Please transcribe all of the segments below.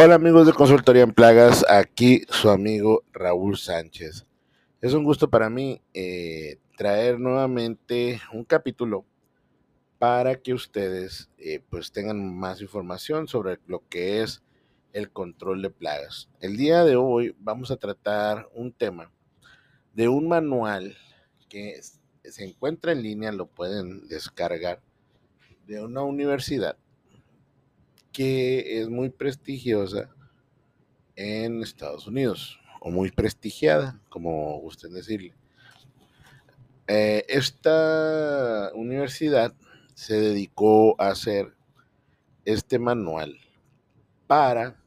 Hola amigos de Consultoría en Plagas, aquí su amigo Raúl Sánchez. Es un gusto para mí eh, traer nuevamente un capítulo para que ustedes eh, pues tengan más información sobre lo que es el control de plagas. El día de hoy vamos a tratar un tema de un manual que se encuentra en línea, lo pueden descargar de una universidad que es muy prestigiosa en Estados Unidos, o muy prestigiada, como gusten decirle. Eh, esta universidad se dedicó a hacer este manual para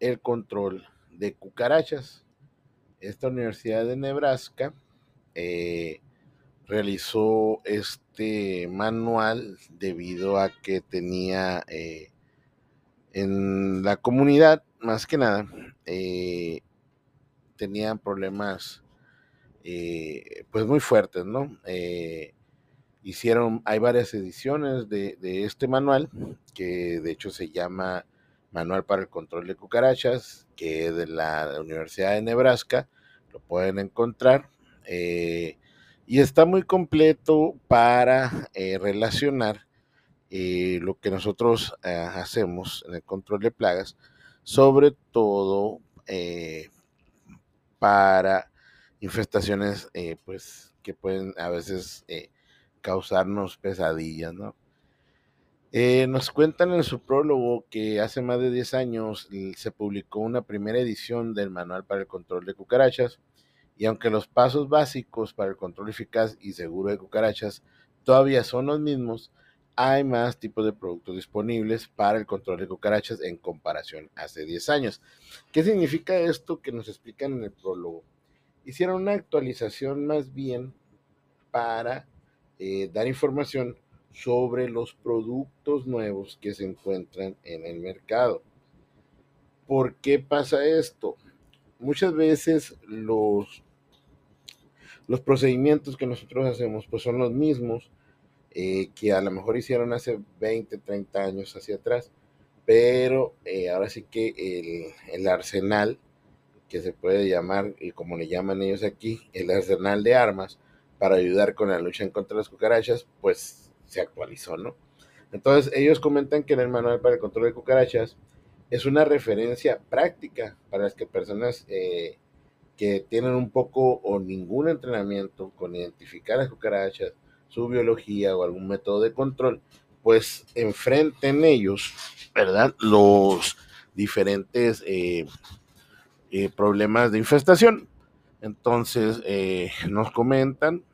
el control de cucarachas. Esta universidad de Nebraska eh, realizó este manual debido a que tenía eh, en la comunidad, más que nada, eh, tenían problemas eh, pues muy fuertes, ¿no? Eh, hicieron, hay varias ediciones de, de, este manual, que de hecho se llama Manual para el Control de Cucarachas, que es de la Universidad de Nebraska, lo pueden encontrar. y está muy completo para relacionar eh, lo que nosotros eh, hacemos en el control de plagas, sobre todo eh, para infestaciones pues, que pueden a veces causarnos pesadillas, ¿no? nos cuentan en su prólogo que hace más de 10 años se publicó una primera edición del Manual para el Control de Cucarachas y aunque los pasos básicos para el control eficaz y seguro de cucarachas todavía son los mismos, hay más tipos de productos disponibles para el control de cucarachas en comparación hace 10 años. ¿Qué significa esto que nos explican en el prólogo? Hicieron una actualización más bien para eh, dar información sobre los productos nuevos que se encuentran en el mercado. ¿Por qué pasa esto? Muchas veces los, los procedimientos que nosotros hacemos pues son los mismos eh, que a lo mejor hicieron hace 20, 30 años hacia atrás, pero eh, ahora sí que el, el, arsenal, que se puede llamar, y como le llaman ellos aquí, el arsenal de armas para ayudar con la lucha en contra de las cucarachas, pues se actualizó, ¿no? Entonces ellos comentan que en el manual para el control de cucarachas es una referencia práctica para las personas eh, que tienen un poco o ningún entrenamiento con identificar las cucarachas, su biología o algún método de control, pues enfrenten ellos, ¿verdad? Los diferentes eh, eh, problemas de infestación. Entonces, eh, nos comentan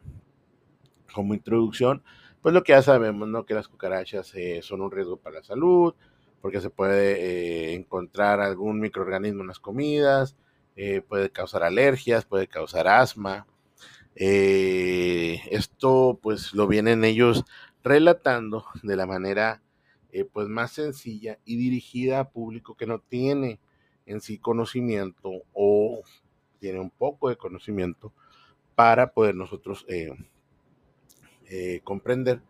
como introducción, pues lo que ya sabemos, ¿no? Que las cucarachas son un riesgo para la salud, porque se puede encontrar algún microorganismo en las comidas, puede causar alergias, puede causar asma, eh, esto pues lo vienen ellos relatando de la manera eh, pues más sencilla y dirigida a público que no tiene en sí conocimiento o tiene un poco de conocimiento para poder nosotros eh, comprender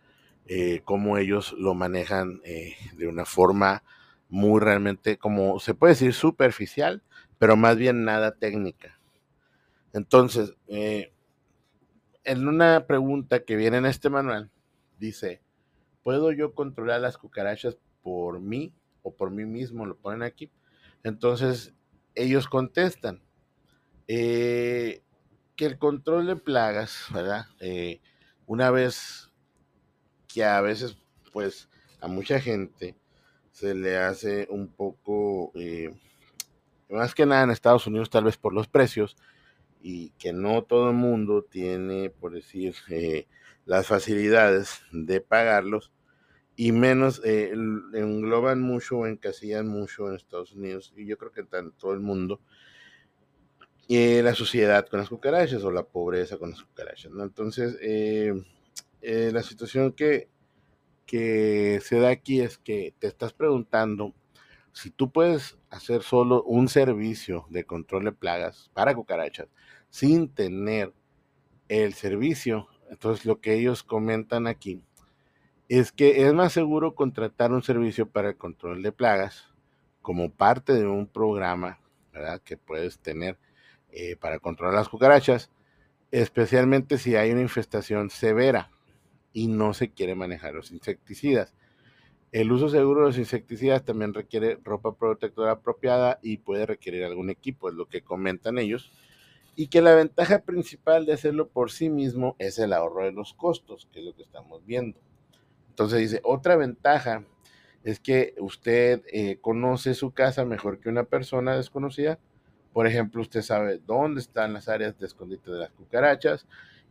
cómo ellos lo manejan de una forma muy realmente, como se puede decir, superficial, pero más bien nada técnica. Entonces, en una pregunta que viene en este manual, dice, ¿puedo yo controlar las cucarachas por mí o por mí mismo? Lo ponen aquí. Entonces, ellos contestan eh, que el control de plagas, ¿verdad? Eh, una vez que a veces, pues, a mucha gente se le hace un poco, eh, más que nada en Estados Unidos, tal vez por los precios, y que no todo el mundo tiene, por decir, eh, las facilidades de pagarlos y menos eh, engloban mucho o encasillan mucho en Estados Unidos y yo creo que en todo el mundo eh, la sociedad con las cucarachas o la pobreza con las cucarachas. Entonces, eh, la situación que, que se da aquí es que te estás preguntando si tú puedes hacer solo un servicio de control de plagas para cucarachas sin tener el servicio, entonces lo que ellos comentan aquí es que es más seguro contratar un servicio para el control de plagas como parte de un programa ¿verdad? que puedes tener eh, para controlar las cucarachas, especialmente si hay una infestación severa y no se quiere manejar los insecticidas. El uso seguro de los insecticidas también requiere ropa protectora apropiada y puede requerir algún equipo, es lo que comentan ellos. Y que la ventaja principal de hacerlo por sí mismo es el ahorro de los costos, que es lo que estamos viendo. Entonces dice, otra ventaja es que usted eh, conoce su casa mejor que una persona desconocida. Por ejemplo, usted sabe dónde están las áreas de escondite de las cucarachas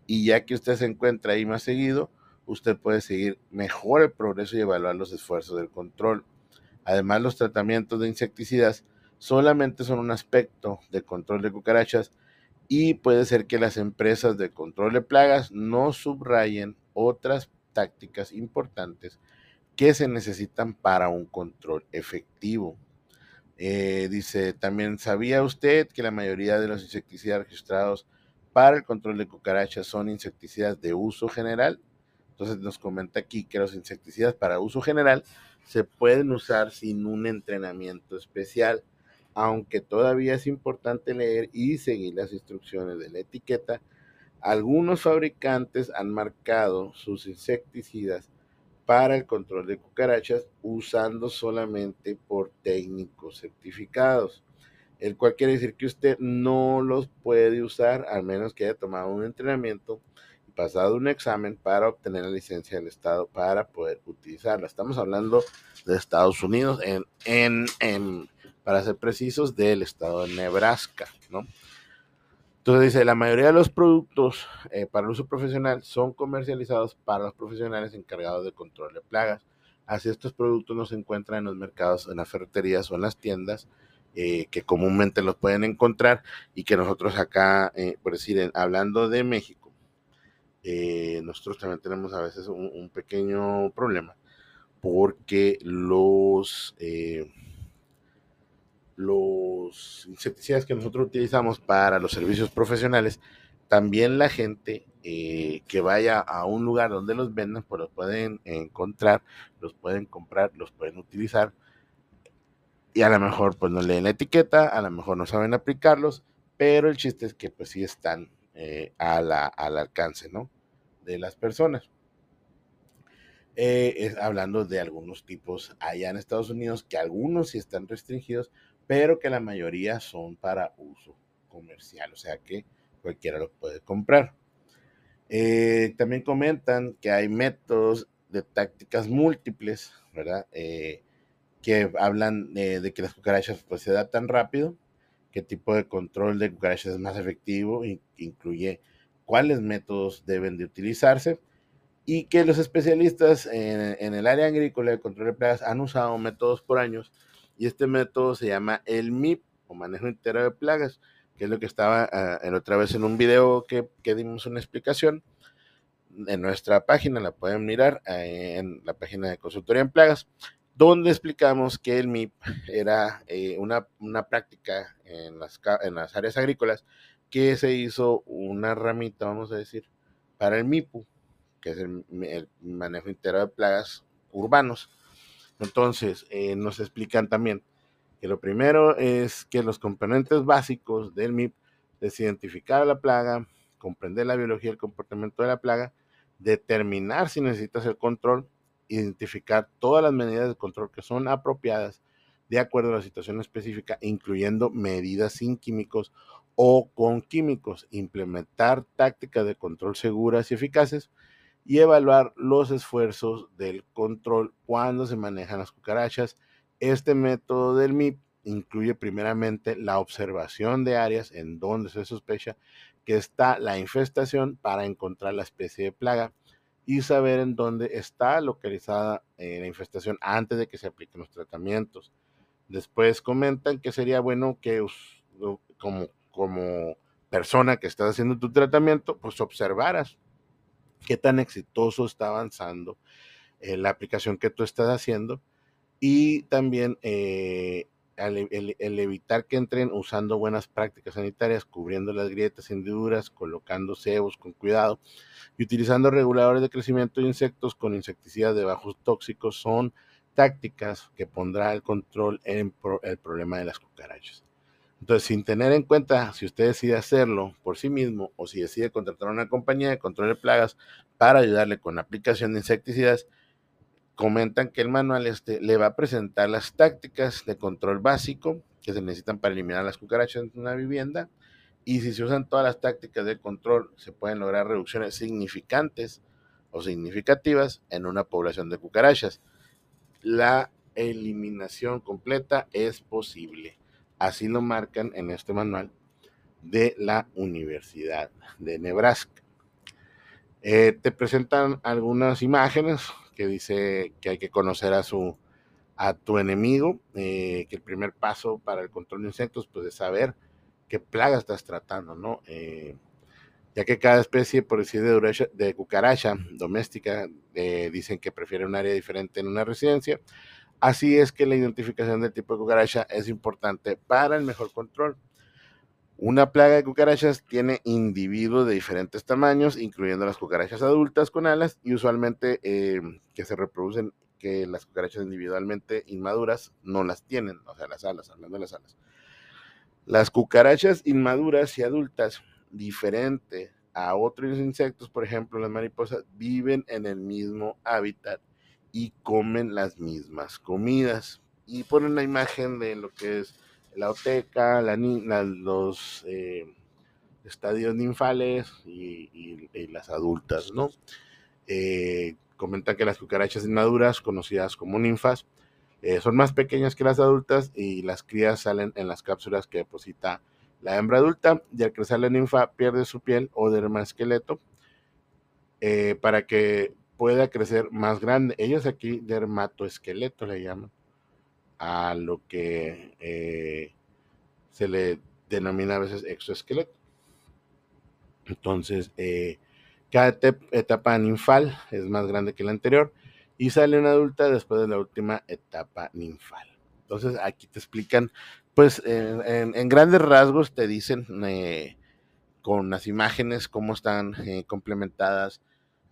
y ya que usted se encuentra ahí más seguido, usted puede seguir mejor el progreso y evaluar los esfuerzos del control. Además, los tratamientos de insecticidas solamente son un aspecto de control de cucarachas y puede ser que las empresas de control de plagas no subrayen otras tácticas importantes que se necesitan para un control efectivo. Eh, dice, también sabía usted que la mayoría de los insecticidas registrados para el control de cucarachas son insecticidas de uso general. Entonces nos comenta aquí que los insecticidas para uso general se pueden usar sin un entrenamiento especial, aunque todavía es importante leer y seguir las instrucciones de la etiqueta. Algunos fabricantes han marcado sus insecticidas para el control de cucarachas usando solamente por técnicos certificados, el cual quiere decir que usted no los puede usar al menos que haya tomado un entrenamiento pasado un examen para obtener la licencia del estado para poder utilizarla. Estamos hablando de Estados Unidos, en, en, para ser precisos, del estado de Nebraska, ¿no? Entonces dice, la mayoría de los productos eh, para el uso profesional son comercializados para los profesionales encargados de control de plagas. Así estos productos no se encuentran en los mercados, en las ferreterías o en las tiendas eh, que comúnmente los pueden encontrar y que nosotros acá, eh, por decir, hablando de México, eh, nosotros también tenemos a veces un, pequeño problema porque los, los insecticidas que nosotros utilizamos para los servicios profesionales, también la gente eh, que vaya a un lugar donde los vendan, pues los pueden encontrar, los pueden comprar, los pueden utilizar. Y a lo mejor pues no leen la etiqueta, a lo mejor no saben aplicarlos, pero el chiste es que pues sí están al alcance, ¿no? de las personas. Eh, hablando de algunos tipos allá en Estados Unidos, que algunos sí están restringidos, pero que la mayoría son para uso comercial, o sea que cualquiera los puede comprar. Eh, también comentan que hay métodos de tácticas múltiples, ¿verdad? Eh, que hablan de que las cucarachas pues, se adaptan rápido, qué tipo de control de cucarachas es más efectivo, incluye cuáles métodos deben de utilizarse y que los especialistas en, el área agrícola de control de plagas han usado métodos por años y este método se llama el MIP o manejo entero de plagas, que es lo que estaba uh, otra vez en un video que, que, dimos una explicación en nuestra página, la pueden mirar en la página de consultoría en plagas, donde explicamos que el MIP era eh, una, una, práctica en las, en las áreas agrícolas que se hizo una ramita, vamos a decir, para el MIPU, que es el, manejo integral de plagas urbanos. Entonces, eh, nos explican también que lo primero es que los componentes básicos del MIP es identificar la plaga, comprender la biología y el comportamiento de la plaga, determinar si necesita hacer control, identificar todas las medidas de control que son apropiadas de acuerdo a la situación específica, incluyendo medidas sin químicos o con químicos, implementar tácticas de control seguras y eficaces y evaluar los esfuerzos del control cuando se manejan las cucarachas. Este método del MIP incluye primeramente la observación de áreas en donde se sospecha que está la infestación para encontrar la especie de plaga y saber en dónde está localizada eh, la infestación antes de que se apliquen los tratamientos. Después comentan que sería bueno que como como persona que estás haciendo tu tratamiento, pues observaras qué tan exitoso está avanzando eh, la aplicación que tú estás haciendo y también eh, el, evitar que entren usando buenas prácticas sanitarias, cubriendo las grietas hendiduras, colocando cebos con cuidado y utilizando reguladores de crecimiento de insectos con insecticidas de bajos tóxicos son tácticas que pondrá el control en el problema de las cucarachas. Entonces, sin tener en cuenta si usted decide hacerlo por sí mismo o si decide contratar a una compañía de control de plagas para ayudarle con la aplicación de insecticidas, comentan que el manual este le va a presentar las tácticas de control básico que se necesitan para eliminar las cucarachas en una vivienda y si se usan todas las tácticas de control se pueden lograr reducciones significantes o significativas en una población de cucarachas. La eliminación completa es posible. Así lo marcan en este manual de la Universidad de Nebraska. Eh, te presentan algunas imágenes que dice que hay que conocer a su a tu enemigo, eh, que el primer paso para el control de insectos pues es saber qué plaga estás tratando, ¿no? Eh, ya que cada especie, por decir de, cucaracha doméstica, dicen que prefiere un área diferente en una residencia. Así es que la identificación del tipo de cucaracha es importante para el mejor control. Una plaga de cucarachas tiene individuos de diferentes tamaños, incluyendo las cucarachas adultas con alas y usualmente eh, que se reproducen, que las cucarachas individualmente inmaduras no las tienen, o sea, las alas, hablando de las alas. Las cucarachas inmaduras y adultas, diferente a otros insectos, por ejemplo las mariposas, viven en el mismo hábitat y comen las mismas comidas. Y ponen la imagen de lo que es la oteca, los eh, estadios ninfales y, las adultas, ¿no? Eh, comentan que las cucarachas inmaduras, conocidas como ninfas, eh, son más pequeñas que las adultas y las crías salen en las cápsulas que deposita la hembra adulta y al crecer la ninfa pierde su piel o dermasqueleto para que pueda crecer más grande. Ellos aquí dermatoesqueleto le llaman a lo que eh, se le denomina a veces exoesqueleto. Entonces, eh, cada etapa ninfal es más grande que la anterior y sale una adulta después de la última etapa ninfal. Entonces, aquí te explican, pues en, grandes rasgos te dicen eh, con las imágenes cómo están complementadas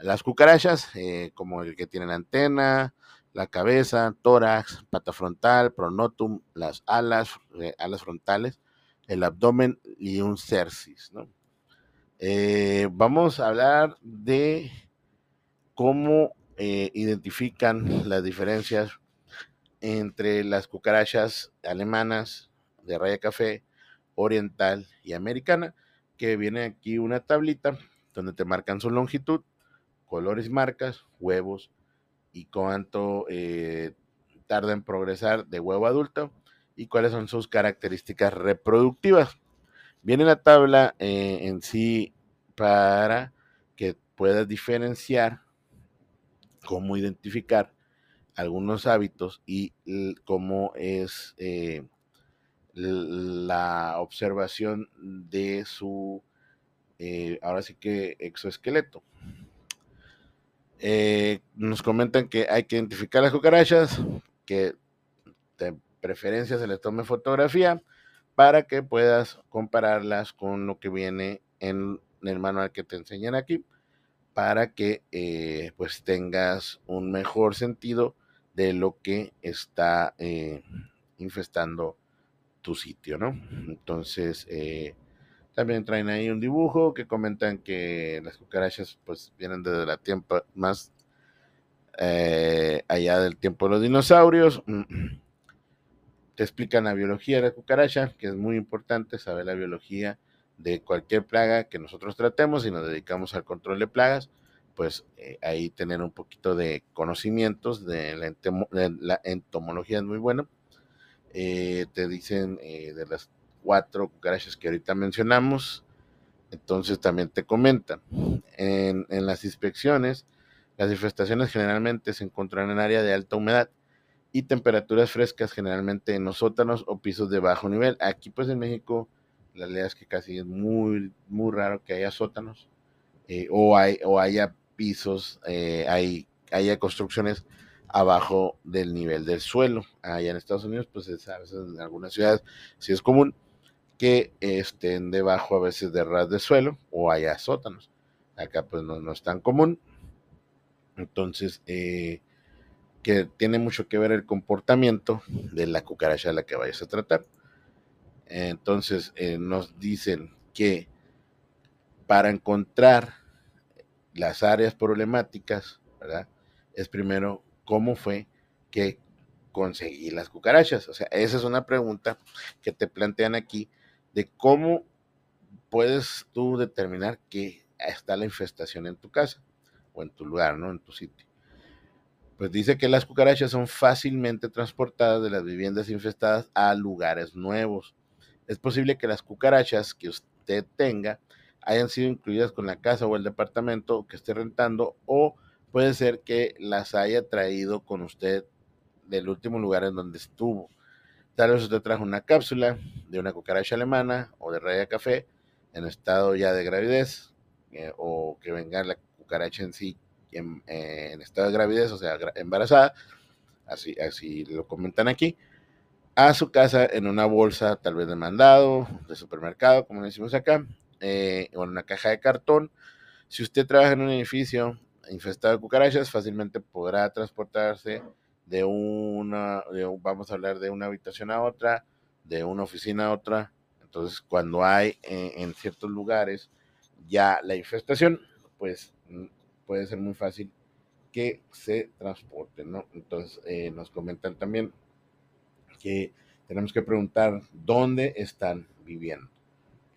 las cucarachas, como el que tiene la antena, la cabeza, tórax, pata frontal, pronotum, las alas, eh, alas frontales, el abdomen y un cercis. Eh, vamos a hablar de cómo eh, identifican las diferencias entre las cucarachas alemanas de raya café, oriental y americana, que viene aquí una tablita donde te marcan su longitud, colores marcas, huevos, y cuánto eh, tarda en progresar de huevo adulto y cuáles son sus características reproductivas. Viene la tabla eh, en sí para que puedas diferenciar cómo identificar algunos hábitos y cómo es eh, la observación de su, ahora sí que exoesqueleto. Eh, nos comentan que hay que identificar las cucarachas, que de preferencia se les tome fotografía para que puedas compararlas con lo que viene en el manual que te enseñan aquí, para que eh, pues tengas un mejor sentido de lo que está eh, infestando tu sitio, ¿no? Entonces, también traen ahí un dibujo que comentan que las cucarachas pues vienen desde la tiempo más eh, allá del tiempo de los dinosaurios. Te explican la biología de la cucaracha, que es muy importante saber la biología de cualquier plaga que nosotros tratemos y nos dedicamos al control de plagas, pues eh, ahí tener un poquito de conocimientos de la, entomología es muy bueno. Eh, te dicen de las cuatro cucarachas que ahorita mencionamos. Entonces también te comentan, en, las inspecciones, las infestaciones generalmente se encuentran en área de alta humedad y temperaturas frescas generalmente en los sótanos o pisos de bajo nivel. Aquí pues en México la realidad es que casi es muy, muy raro que haya sótanos eh, o, hay, o haya pisos, eh, hay, haya construcciones abajo del nivel del suelo. Allá en Estados Unidos pues a veces en algunas ciudades sí es común que estén debajo a veces de ras de suelo o haya sótanos. Acá pues no, es tan común. Entonces, eh, que tiene mucho que ver el comportamiento de la cucaracha a la que vayas a tratar. Entonces eh, nos dicen que para encontrar las áreas problemáticas, ¿verdad? Es primero cómo fue que conseguí las cucarachas. O sea, esa es una pregunta que te plantean aquí de cómo puedes tú determinar que está la infestación en tu casa o en tu lugar, ¿no? En tu sitio. Pues dice que las cucarachas son fácilmente transportadas de las viviendas infestadas a lugares nuevos. Es posible que las cucarachas que usted tenga hayan sido incluidas con la casa o el departamento que esté rentando o puede ser que las haya traído con usted del último lugar en donde estuvo. Tal vez usted trajo una cápsula de una cucaracha alemana o de raya café en estado ya de gravidez eh, o que venga la cucaracha en sí en, en, estado de gravidez, o sea, embarazada, así, así lo comentan aquí, a su casa en una bolsa tal vez de mandado, de supermercado, como decimos acá, eh, o en una caja de cartón. Si usted trabaja en un edificio infestado de cucarachas, fácilmente podrá transportarse de una, vamos a hablar de una habitación a otra, de una oficina a otra. Entonces, cuando hay eh, en ciertos lugares ya la infestación, pues mm, puede ser muy fácil que se transporte, ¿no? Entonces, eh, nos comentan también que tenemos que preguntar dónde están viviendo.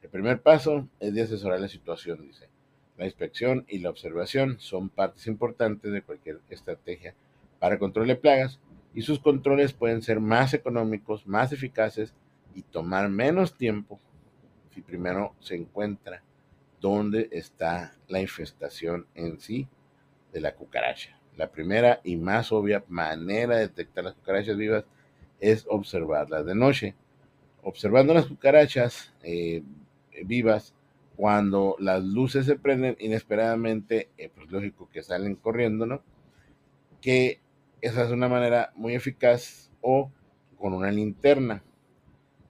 El primer paso es de asesorar la situación, dice. La inspección y la observación son partes importantes de cualquier estrategia para control de plagas y sus controles pueden ser más económicos, más eficaces y tomar menos tiempo si primero se encuentra dónde está la infestación en sí de la cucaracha. La primera y más obvia manera de detectar las cucarachas vivas es observarlas de noche. Observando las cucarachas eh, vivas, cuando las luces se prenden inesperadamente, eh, pues lógico que salen corriendo, ¿no? Que esa es una manera muy eficaz o con una linterna.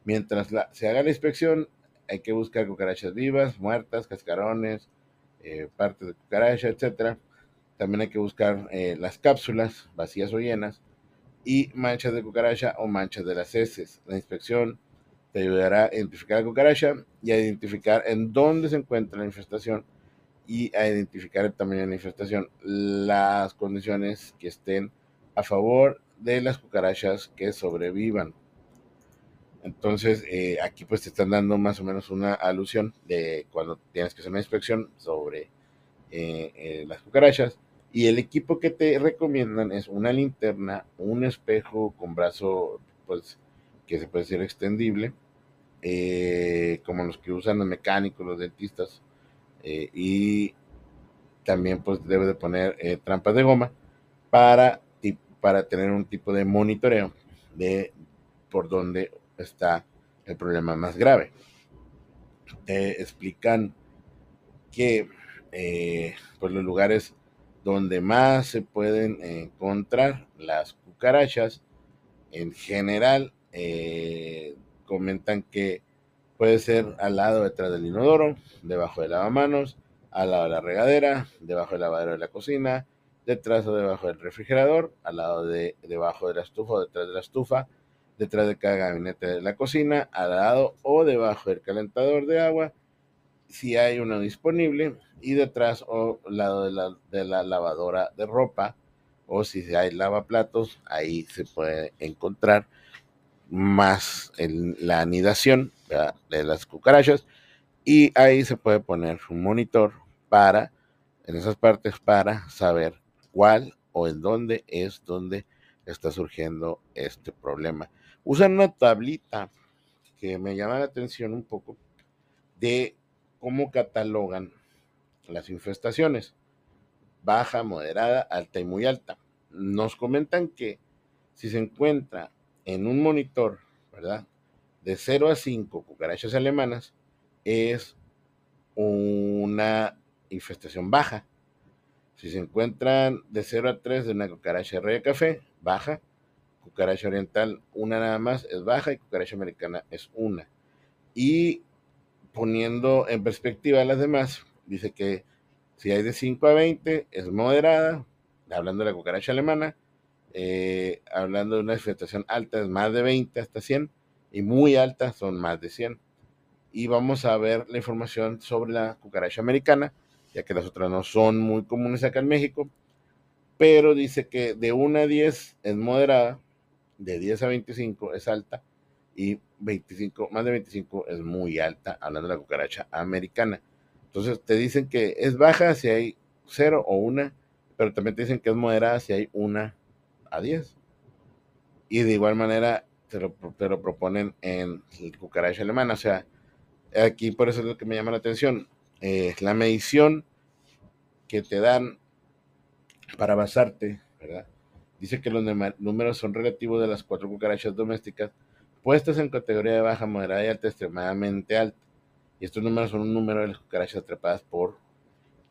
Mientras se haga la inspección, hay que buscar cucarachas vivas, muertas, cascarones, eh, partes de cucaracha, etc. También hay que buscar eh, las cápsulas vacías o llenas y manchas de cucaracha o manchas de las heces. La inspección te ayudará a identificar la cucaracha y a identificar en dónde se encuentra la infestación y a identificar el tamaño de la infestación, las condiciones que estén a favor de las cucarachas que sobrevivan. Entonces, eh, aquí pues te están dando más o menos una alusión de cuando tienes que hacer una inspección sobre eh, eh, las cucarachas. Y el equipo que te recomiendan es una linterna, un espejo con brazo, pues, que se puede decir extendible, eh, como los que usan los mecánicos, los dentistas, eh, y también pues debe de poner eh, trampas de goma para, para tener un tipo de monitoreo de por dónde está el problema más grave. Te explican que pues los lugares donde más se pueden encontrar las cucarachas en general comentan que puede ser al lado detrás del inodoro, debajo del lavamanos, al lado de la regadera, debajo del lavadero de la cocina, detrás o debajo del refrigerador, al lado de debajo de la estufa o detrás de la estufa, detrás de cada gabinete de la cocina, al lado o debajo del calentador de agua, si hay uno disponible, y detrás o lado de la, lavadora de ropa, o si hay lavaplatos, ahí se puede encontrar más la anidación de las cucarachas y ahí se puede poner un monitor para, en esas partes, para saber cuál o en dónde es donde está surgiendo este problema. Usan una tablita que me llama la atención un poco de cómo catalogan las infestaciones. Baja, moderada, alta y muy alta. Nos comentan que si se encuentra en un monitor, ¿verdad? De 0 a 5 cucarachas alemanas es una infestación baja. Si se encuentran de 0 a 3 de una cucaracha de café, baja. Cucaracha oriental, una nada más, es baja. Y cucaracha americana es una. Y poniendo en perspectiva las demás, dice que si hay de 5 a 20 es moderada, hablando de la cucaracha alemana, eh, hablando de una infestación alta es más de 20 hasta 100 y muy alta son más de 100. Y vamos a ver la información sobre la cucaracha americana, ya que las otras no son muy comunes acá en México, pero dice que de 1 a 10 es moderada, de 10 a 25 es alta y 25, más de 25 es muy alta, hablando de la cucaracha americana. Entonces te dicen que es baja si hay 0 o 1, pero también te dicen que es moderada si hay 1 a 10. Y de igual manera te lo, proponen en cucaracha alemana. O sea, aquí por eso es lo que me llama la atención. Es la medición que te dan para basarte, ¿verdad? Dice que los números son relativos de las cuatro cucarachas domésticas puestas en categoría de baja, moderada y alta, extremadamente alta. Y estos números son un número de las cucarachas atrapadas por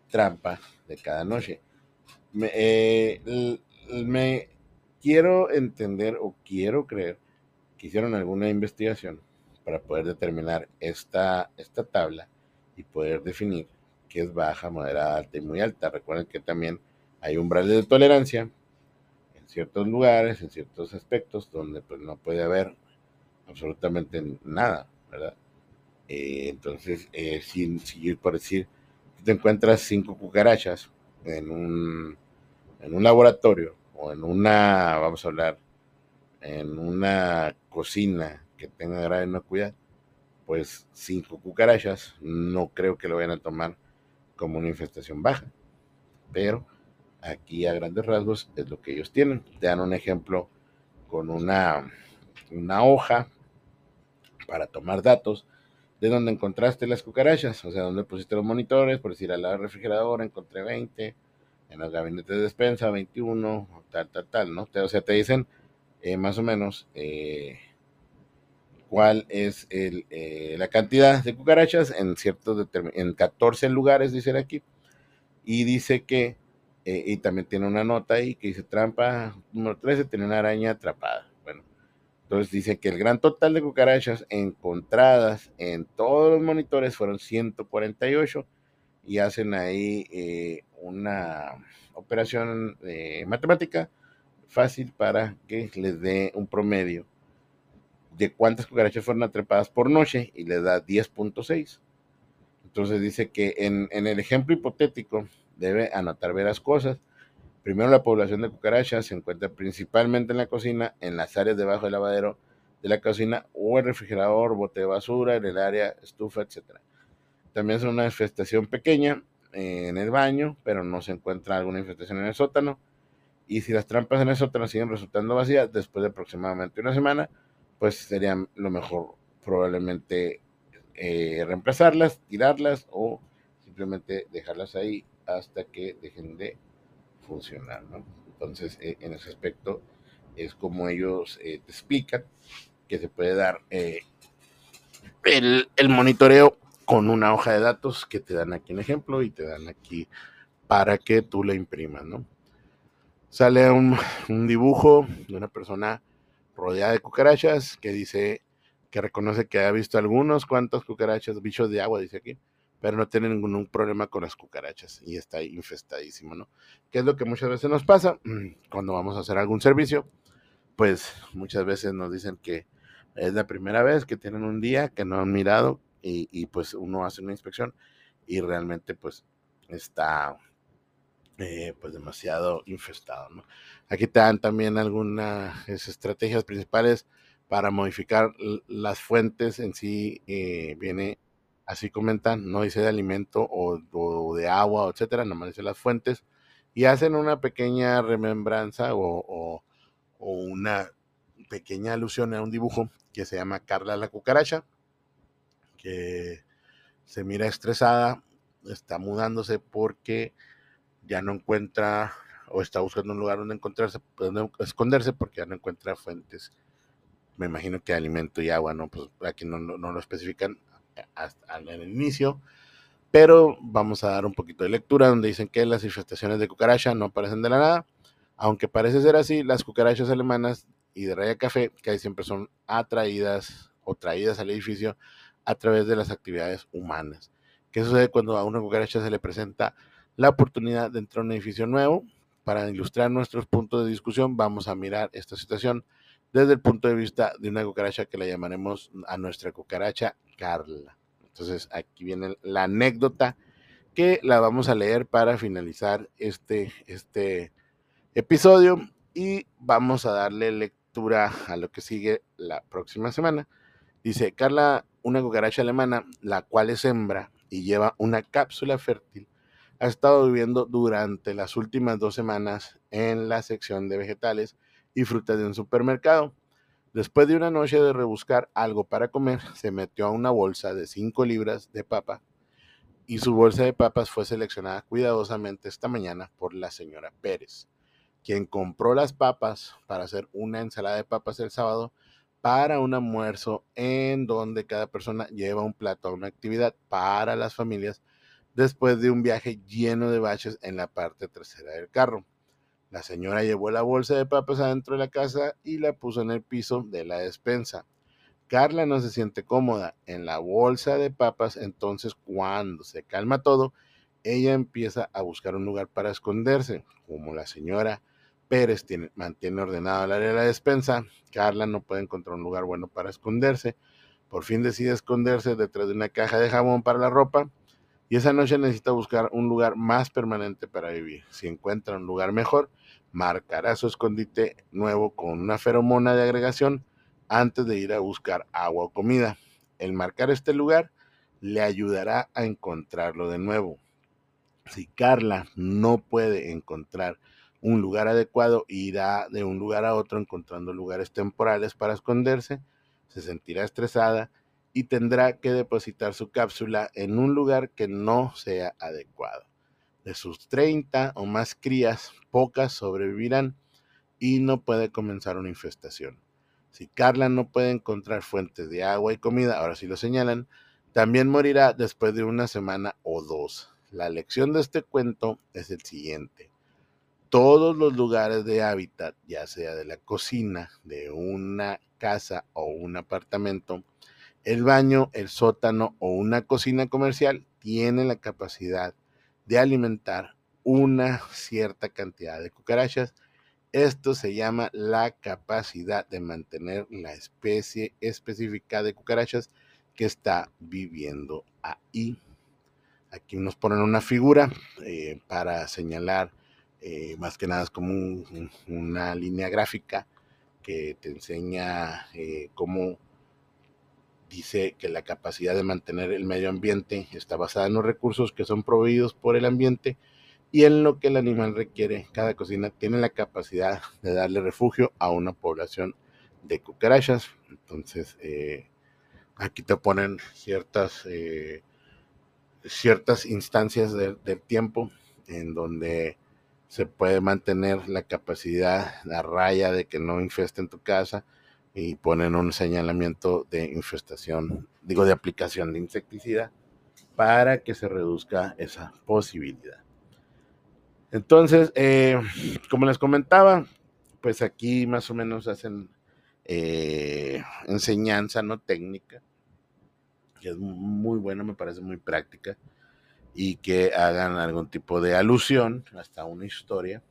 trampa de cada noche. Me, eh, me quiero entender o quiero creer que hicieron alguna investigación para poder determinar esta, esta tabla y poder definir qué es baja, moderada, alta y muy alta. Recuerden que también hay umbrales de tolerancia en ciertos lugares, en ciertos aspectos, donde pues no puede haber absolutamente nada, ¿verdad? Eh, entonces, eh, sin seguir por decir, te encuentras cinco cucarachas en un, en un laboratorio o en una, vamos a hablar, en una cocina que tenga grave inocuidad, pues cinco cucarachas no creo que lo vayan a tomar como una infestación baja. Pero aquí a grandes rasgos es lo que ellos tienen. Te dan un ejemplo con una, una hoja para tomar datos de donde encontraste las cucarachas, o sea, donde pusiste los monitores, por decir, a la refrigeradora encontré 20, en los gabinetes de despensa 21, tal, tal, tal, ¿no? O sea, te dicen eh, más o menos eh, cuál es el, eh, la cantidad de cucarachas en ciertos, en 14 lugares, dicen aquí, y dice que, y también tiene una nota ahí que dice trampa número 13, tiene una araña atrapada. Entonces dice que el gran total de cucarachas encontradas en todos los monitores fueron 148 y hacen ahí eh, una operación eh, matemática fácil para que les dé un promedio de cuántas cucarachas fueron atrapadas por noche y les da 10.6. Entonces dice que en, en el ejemplo hipotético debe anotar veras cosas Primero, la población de cucarachas se encuentra principalmente en la cocina, en las áreas debajo del lavadero de la cocina o el refrigerador, bote de basura, en el área estufa, etc. También es una infestación pequeña eh, en el baño, pero no se encuentra alguna infestación en el sótano. Y si las trampas en el sótano siguen resultando vacías después de aproximadamente una semana, pues sería lo mejor probablemente eh, reemplazarlas, tirarlas o simplemente dejarlas ahí hasta que dejen de funcionar, ¿no? Entonces, eh, en ese aspecto es como ellos eh, te explican que se puede dar eh, el, monitoreo con una hoja de datos que te dan aquí un ejemplo y te dan aquí para que tú la imprimas, ¿no? Sale un, un dibujo de una persona rodeada de cucarachas que dice que reconoce que ha visto algunos cuantos cucarachas, bichos de agua, dice aquí, pero no tiene ningún problema con las cucarachas y está infestadísimo, ¿no? ¿Qué es lo que muchas veces nos pasa cuando vamos a hacer algún servicio? Pues muchas veces nos dicen que es la primera vez que tienen un día que no han mirado y, pues uno hace una inspección y realmente pues está pues demasiado infestado, ¿no? Aquí te dan también algunas estrategias principales para modificar las fuentes en sí, eh, viene Así comentan, no dice de alimento o, de agua, etcétera, nomás dice las fuentes. Y hacen una pequeña remembranza o, una pequeña alusión a un dibujo que se llama Carla la cucaracha, que se mira estresada, está mudándose porque ya no encuentra o está buscando un lugar donde encontrarse, donde esconderse porque ya no encuentra fuentes. Me imagino que alimento y agua, ¿no? Pues aquí no, lo especifican hasta el inicio, pero vamos a dar un poquito de lectura donde dicen que las infestaciones de cucaracha no aparecen de la nada, aunque parece ser así, las cucarachas alemanas y de raya café que siempre son atraídas o traídas al edificio a través de las actividades humanas. ¿Qué sucede cuando a una cucaracha se le presenta la oportunidad de entrar a un edificio nuevo para ilustrar nuestros puntos de discusión, vamos a mirar esta situación desde el punto de vista de una cucaracha que la llamaremos a nuestra cucaracha Carla. Entonces, aquí viene la anécdota que la vamos a leer para finalizar este, este episodio y vamos a darle lectura a lo que sigue la próxima semana. Dice, Carla, una cucaracha alemana, la cual es hembra y lleva una cápsula fértil, ha estado viviendo durante las últimas dos semanas en la sección de vegetales y frutas de un supermercado. Después de una noche de rebuscar algo para comer, se metió a una bolsa de 5 libras de papa y su bolsa de papas fue seleccionada cuidadosamente esta mañana por la señora Pérez, quien compró las papas para hacer una ensalada de papas el sábado para un almuerzo en donde cada persona lleva un plato a una actividad para las familias después de un viaje lleno de baches en la parte trasera del carro. La señora llevó la bolsa de papas adentro de la casa y la puso en el piso de la despensa. Carla no se siente cómoda en la bolsa de papas, entonces cuando se calma todo, ella empieza a buscar un lugar para esconderse. Como la señora Pérez tiene, mantiene ordenado el área de la despensa, Carla no puede encontrar un lugar bueno para esconderse. Por fin decide esconderse detrás de una caja de jabón para la ropa y esa noche necesita buscar un lugar más permanente para vivir. Si encuentra un lugar mejor, marcará su escondite nuevo con una feromona de agregación antes de ir a buscar agua o comida. El marcar este lugar le ayudará a encontrarlo de nuevo. Si Carla no puede encontrar un lugar adecuado, irá de un lugar a otro encontrando lugares temporales para esconderse, se sentirá estresada y tendrá que depositar su cápsula en un lugar que no sea adecuado. De sus 30 o más crías, pocas sobrevivirán y no puede comenzar una infestación. Si Carla no puede encontrar fuentes de agua y comida, ahora sí lo señalan, también morirá después de una semana o dos. La lección de este cuento es el siguiente. Todos los lugares de hábitat, ya sea de la cocina, de una casa o un apartamento, el baño, el sótano o una cocina comercial, tienen la capacidad de alimentar una cierta cantidad de cucarachas esto se llama la capacidad de mantener la especie específica de cucarachas que está viviendo ahí. Aquí nos ponen una figura eh, para señalar, eh, más que nada es como una línea gráfica que te enseña eh, cómo dice que la capacidad de mantener el medio ambiente está basada en los recursos que son proveídos por el ambiente y en lo que el animal requiere. Cada cocina tiene la capacidad de darle refugio a una población de cucarachas. Entonces, eh, aquí te ponen ciertas, eh, ciertas instancias del tiempo en donde se puede mantener la capacidad, la raya de que no infesten tu casa y ponen un señalamiento de infestación, digo, de aplicación de insecticida para que se reduzca esa posibilidad. Entonces, eh, como les comentaba, pues aquí más o menos hacen eh, enseñanza no técnica, que es muy buena, me parece muy práctica, y que hagan algún tipo de alusión hasta una historia,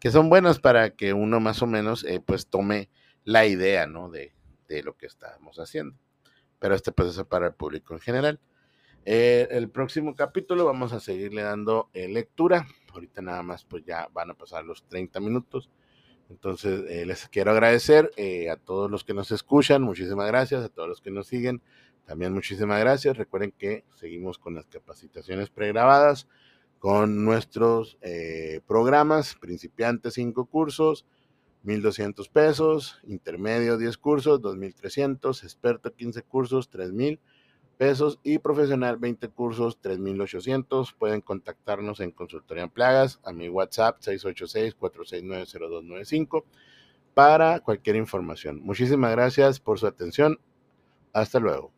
que son buenas para que uno más o menos eh, pues tome la idea, ¿no? De, de, lo que estamos haciendo. Pero este es para el público en general. el próximo capítulo vamos a seguirle dando lectura ahorita nada más pues ya van a pasar los 30 minutos. Entonces eh, les quiero agradecer eh, a todos los que nos escuchan, muchísimas gracias, a todos los que nos siguen, también muchísimas gracias. Recuerden que seguimos con las capacitaciones pregrabadas, con nuestros eh, programas, principiantes 5 cursos, 1.200 pesos, intermedio 10 cursos, 2.300, experto 15 cursos, 3.000 pesos y profesional 20 cursos 3800. Pueden contactarnos en Consultoría en Plagas a mi WhatsApp 686-469-0295 para cualquier información. Muchísimas gracias por su atención. Hasta luego.